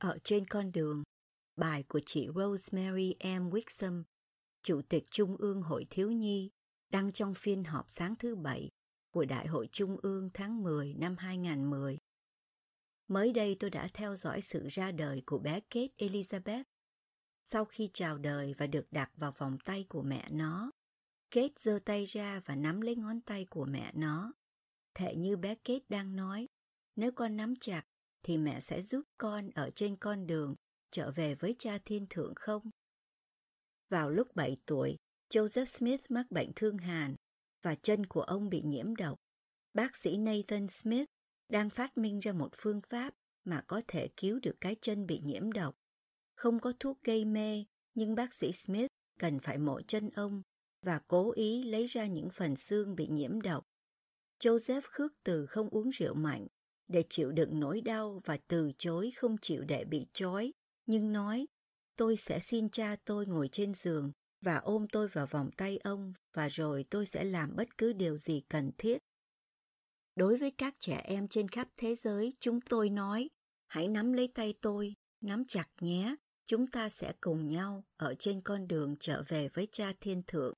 Ở trên con đường, bài của chị Rosemary M. Wixom, Chủ tịch Trung ương Hội Thiếu Nhi, đăng trong phiên họp sáng thứ Bảy của Đại hội Trung ương tháng 10 năm 2010. Mới đây tôi đã theo dõi sự ra đời của bé Kate Elizabeth. Sau khi chào đời và được đặt vào vòng tay của mẹ nó, Kate giơ tay ra và nắm lấy ngón tay của mẹ nó. Thể như bé Kate đang nói, nếu con nắm chặt thì mẹ sẽ giúp con ở trên con đường trở về với cha thiên thượng không? Vào lúc 7 tuổi, Joseph Smith mắc bệnh thương hàn và chân của ông bị nhiễm độc. Bác sĩ Nathan Smith đang phát minh ra một phương pháp mà có thể cứu được cái chân bị nhiễm độc. Không có thuốc gây mê, nhưng bác sĩ Smith cần phải mổ chân ông và cố ý lấy ra những phần xương bị nhiễm độc. Joseph khước từ không uống rượu mạnh để chịu đựng nỗi đau và từ chối không chịu để bị chói nhưng nói, tôi sẽ xin cha tôi ngồi trên giường và ôm tôi vào vòng tay ông và rồi tôi sẽ làm bất cứ điều gì cần thiết. Đối với các trẻ em trên khắp thế giới, chúng tôi nói, hãy nắm lấy tay tôi, nắm chặt nhé, chúng ta sẽ cùng nhau ở trên con đường trở về với cha thiên thượng.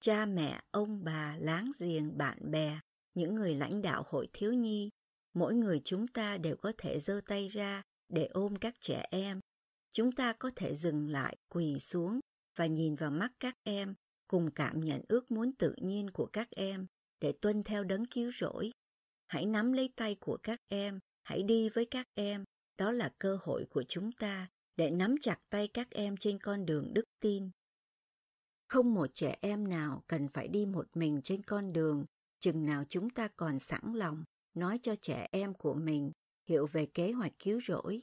Cha mẹ, ông bà, láng giềng, bạn bè, những người lãnh đạo hội thiếu nhi, mỗi người chúng ta đều có thể giơ tay ra để ôm các trẻ em. Chúng ta có thể dừng lại, quỳ xuống và nhìn vào mắt các em, cùng cảm nhận ước muốn tự nhiên của các em để tuân theo đấng cứu rỗi. Hãy nắm lấy tay của các em, hãy đi với các em, đó là cơ hội của chúng ta để nắm chặt tay các em trên con đường đức tin. Không một trẻ em nào cần phải đi một mình trên con đường chừng nào chúng ta còn sẵn lòng nói cho trẻ em của mình hiểu về kế hoạch cứu rỗi.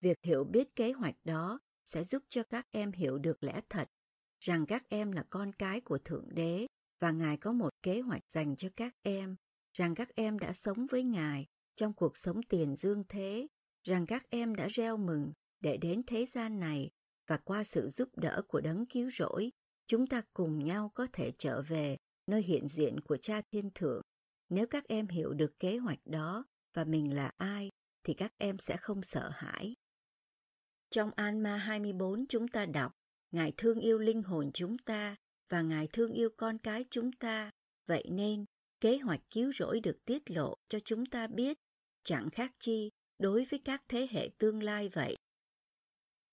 Việc hiểu biết kế hoạch đó sẽ giúp cho các em hiểu được lẽ thật, rằng các em là con cái của Thượng Đế và Ngài có một kế hoạch dành cho các em, rằng các em đã sống với Ngài trong cuộc sống tiền dương thế, rằng các em đã reo mừng để đến thế gian này và qua sự giúp đỡ của đấng cứu rỗi, chúng ta cùng nhau có thể trở về nơi hiện diện của Cha Thiên Thượng nếu các em hiểu được kế hoạch đó và mình là ai, thì các em sẽ không sợ hãi. Trong Alma 24 chúng ta đọc, Ngài thương yêu linh hồn chúng ta và Ngài thương yêu con cái chúng ta. Vậy nên, kế hoạch cứu rỗi được tiết lộ cho chúng ta biết, chẳng khác chi đối với các thế hệ tương lai vậy.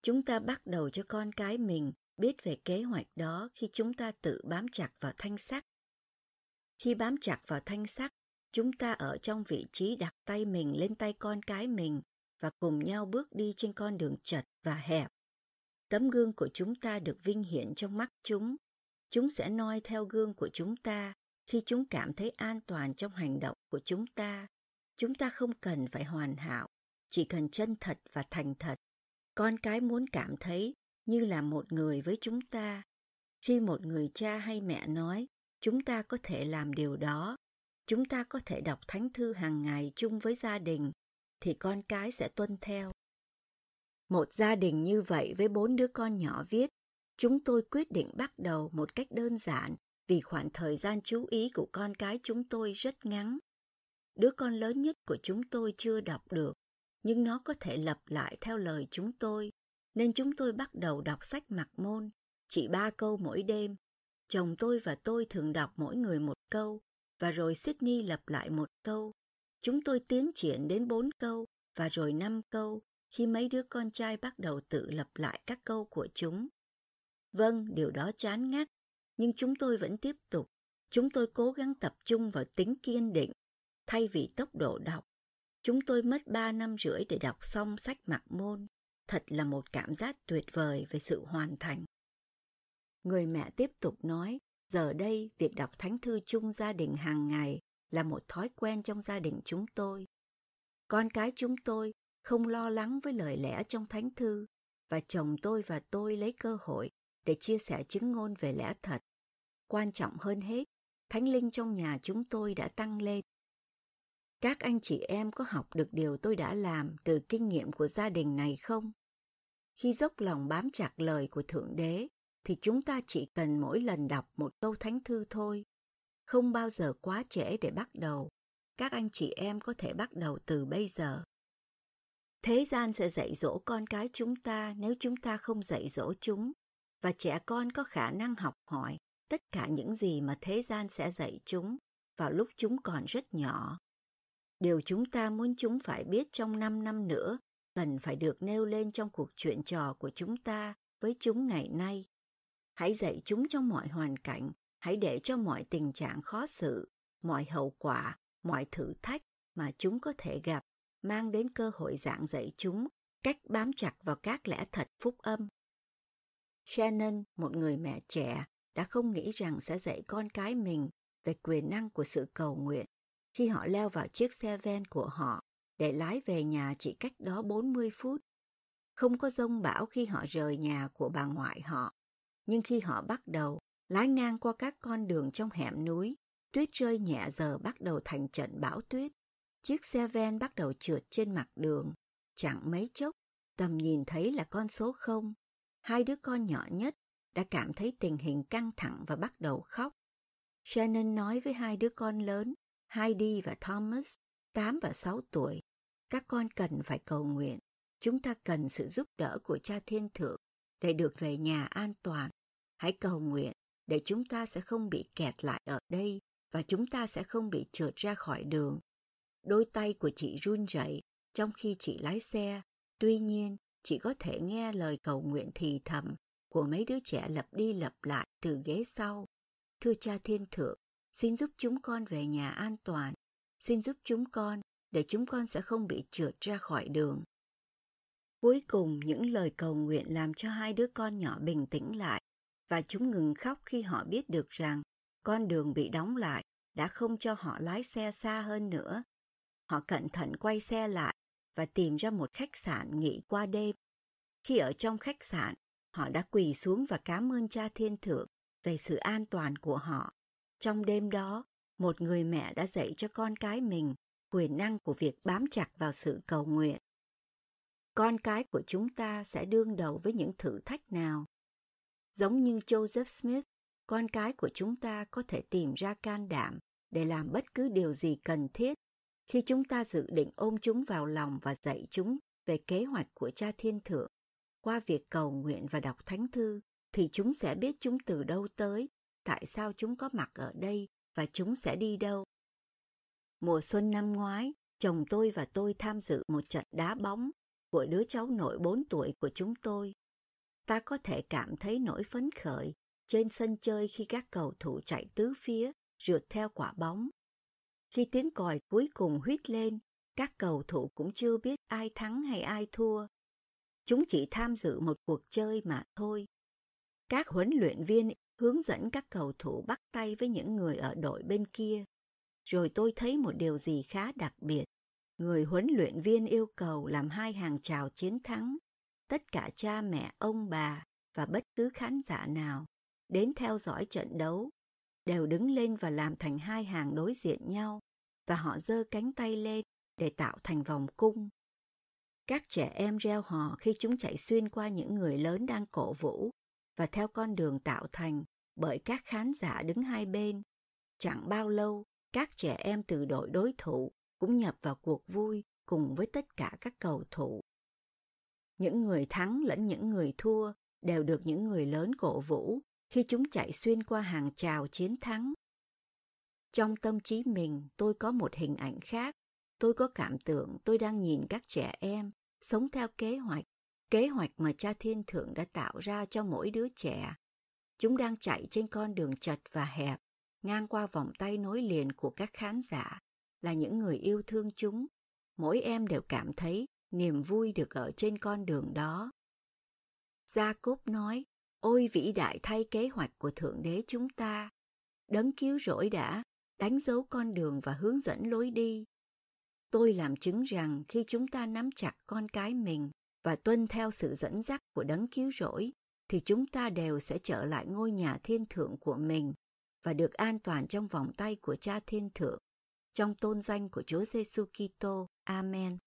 Chúng ta bắt đầu cho con cái mình biết về kế hoạch đó khi chúng ta tự bám chặt vào thanh sắt khi bám chặt vào thanh sắt, chúng ta ở trong vị trí đặt tay mình lên tay con cái mình và cùng nhau bước đi trên con đường chật và hẹp. Tấm gương của chúng ta được vinh hiển trong mắt chúng. Chúng sẽ noi theo gương của chúng ta khi chúng cảm thấy an toàn trong hành động của chúng ta. Chúng ta không cần phải hoàn hảo, chỉ cần chân thật và thành thật. Con cái muốn cảm thấy như là một người với chúng ta. Khi một người cha hay mẹ nói, chúng ta có thể làm điều đó. Chúng ta có thể đọc thánh thư hàng ngày chung với gia đình, thì con cái sẽ tuân theo. Một gia đình như vậy với bốn đứa con nhỏ viết, chúng tôi quyết định bắt đầu một cách đơn giản vì khoảng thời gian chú ý của con cái chúng tôi rất ngắn. Đứa con lớn nhất của chúng tôi chưa đọc được, nhưng nó có thể lặp lại theo lời chúng tôi, nên chúng tôi bắt đầu đọc sách mặc môn, chỉ ba câu mỗi đêm. Chồng tôi và tôi thường đọc mỗi người một câu, và rồi Sydney lặp lại một câu. Chúng tôi tiến triển đến bốn câu, và rồi năm câu, khi mấy đứa con trai bắt đầu tự lặp lại các câu của chúng. Vâng, điều đó chán ngắt, nhưng chúng tôi vẫn tiếp tục. Chúng tôi cố gắng tập trung vào tính kiên định, thay vì tốc độ đọc. Chúng tôi mất ba năm rưỡi để đọc xong sách mặc môn. Thật là một cảm giác tuyệt vời về sự hoàn thành. Người mẹ tiếp tục nói, Giờ đây, việc đọc thánh thư chung gia đình hàng ngày là một thói quen trong gia đình chúng tôi. Con cái chúng tôi không lo lắng với lời lẽ trong thánh thư và chồng tôi và tôi lấy cơ hội để chia sẻ chứng ngôn về lẽ thật. Quan trọng hơn hết, thánh linh trong nhà chúng tôi đã tăng lên. Các anh chị em có học được điều tôi đã làm từ kinh nghiệm của gia đình này không? Khi dốc lòng bám chặt lời của Thượng Đế, thì chúng ta chỉ cần mỗi lần đọc một câu thánh thư thôi. Không bao giờ quá trễ để bắt đầu. Các anh chị em có thể bắt đầu từ bây giờ. Thế gian sẽ dạy dỗ con cái chúng ta nếu chúng ta không dạy dỗ chúng, và trẻ con có khả năng học hỏi tất cả những gì mà thế gian sẽ dạy chúng vào lúc chúng còn rất nhỏ. Điều chúng ta muốn chúng phải biết trong 5 năm nữa cần phải được nêu lên trong cuộc chuyện trò của chúng ta với chúng ngày nay. Hãy dạy chúng trong mọi hoàn cảnh, hãy để cho mọi tình trạng khó xử, mọi hậu quả, mọi thử thách mà chúng có thể gặp mang đến cơ hội giảng dạy chúng cách bám chặt vào các lẽ thật phúc âm. Shannon, một người mẹ trẻ, đã không nghĩ rằng sẽ dạy con cái mình về quyền năng của sự cầu nguyện khi họ leo vào chiếc xe ven của họ để lái về nhà chỉ cách đó 40 phút. Không có rông bão khi họ rời nhà của bà ngoại họ, nhưng khi họ bắt đầu lái ngang qua các con đường trong hẻm núi, tuyết rơi nhẹ giờ bắt đầu thành trận bão tuyết. Chiếc xe ven bắt đầu trượt trên mặt đường, chẳng mấy chốc, tầm nhìn thấy là con số không. Hai đứa con nhỏ nhất đã cảm thấy tình hình căng thẳng và bắt đầu khóc. Shannon nói với hai đứa con lớn, Heidi và Thomas, 8 và 6 tuổi, các con cần phải cầu nguyện. Chúng ta cần sự giúp đỡ của cha thiên thượng để được về nhà an toàn. Hãy cầu nguyện để chúng ta sẽ không bị kẹt lại ở đây và chúng ta sẽ không bị trượt ra khỏi đường. Đôi tay của chị run rẩy trong khi chị lái xe. Tuy nhiên, chị có thể nghe lời cầu nguyện thì thầm của mấy đứa trẻ lặp đi lặp lại từ ghế sau. Thưa cha thiên thượng, xin giúp chúng con về nhà an toàn. Xin giúp chúng con để chúng con sẽ không bị trượt ra khỏi đường. Cuối cùng, những lời cầu nguyện làm cho hai đứa con nhỏ bình tĩnh lại và chúng ngừng khóc khi họ biết được rằng con đường bị đóng lại đã không cho họ lái xe xa hơn nữa. Họ cẩn thận quay xe lại và tìm ra một khách sạn nghỉ qua đêm. Khi ở trong khách sạn, họ đã quỳ xuống và cảm ơn cha thiên thượng về sự an toàn của họ. Trong đêm đó, một người mẹ đã dạy cho con cái mình quyền năng của việc bám chặt vào sự cầu nguyện. Con cái của chúng ta sẽ đương đầu với những thử thách nào? Giống như Joseph Smith, con cái của chúng ta có thể tìm ra can đảm để làm bất cứ điều gì cần thiết khi chúng ta dự định ôm chúng vào lòng và dạy chúng về kế hoạch của cha thiên thượng. Qua việc cầu nguyện và đọc thánh thư, thì chúng sẽ biết chúng từ đâu tới, tại sao chúng có mặt ở đây và chúng sẽ đi đâu. Mùa xuân năm ngoái, chồng tôi và tôi tham dự một trận đá bóng của đứa cháu nội 4 tuổi của chúng tôi. Ta có thể cảm thấy nỗi phấn khởi trên sân chơi khi các cầu thủ chạy tứ phía, rượt theo quả bóng. Khi tiếng còi cuối cùng huýt lên, các cầu thủ cũng chưa biết ai thắng hay ai thua. Chúng chỉ tham dự một cuộc chơi mà thôi. Các huấn luyện viên hướng dẫn các cầu thủ bắt tay với những người ở đội bên kia. Rồi tôi thấy một điều gì khá đặc biệt. Người huấn luyện viên yêu cầu làm hai hàng chào chiến thắng. Tất cả cha mẹ, ông bà và bất cứ khán giả nào đến theo dõi trận đấu đều đứng lên và làm thành hai hàng đối diện nhau và họ giơ cánh tay lên để tạo thành vòng cung. Các trẻ em reo hò khi chúng chạy xuyên qua những người lớn đang cổ vũ và theo con đường tạo thành bởi các khán giả đứng hai bên. Chẳng bao lâu, các trẻ em từ đội đối thủ cũng nhập vào cuộc vui cùng với tất cả các cầu thủ. Những người thắng lẫn những người thua đều được những người lớn cổ vũ khi chúng chạy xuyên qua hàng trào chiến thắng. Trong tâm trí mình, tôi có một hình ảnh khác. Tôi có cảm tưởng tôi đang nhìn các trẻ em sống theo kế hoạch, kế hoạch mà cha thiên thượng đã tạo ra cho mỗi đứa trẻ. Chúng đang chạy trên con đường chật và hẹp, ngang qua vòng tay nối liền của các khán giả, là những người yêu thương chúng. Mỗi em đều cảm thấy niềm vui được ở trên con đường đó. Gia Cốp nói, ôi vĩ đại thay kế hoạch của Thượng Đế chúng ta, đấng cứu rỗi đã đánh dấu con đường và hướng dẫn lối đi. Tôi làm chứng rằng khi chúng ta nắm chặt con cái mình và tuân theo sự dẫn dắt của đấng cứu rỗi, thì chúng ta đều sẽ trở lại ngôi nhà thiên thượng của mình và được an toàn trong vòng tay của Cha Thiên Thượng, trong tôn danh của Chúa Giêsu Kitô. Amen.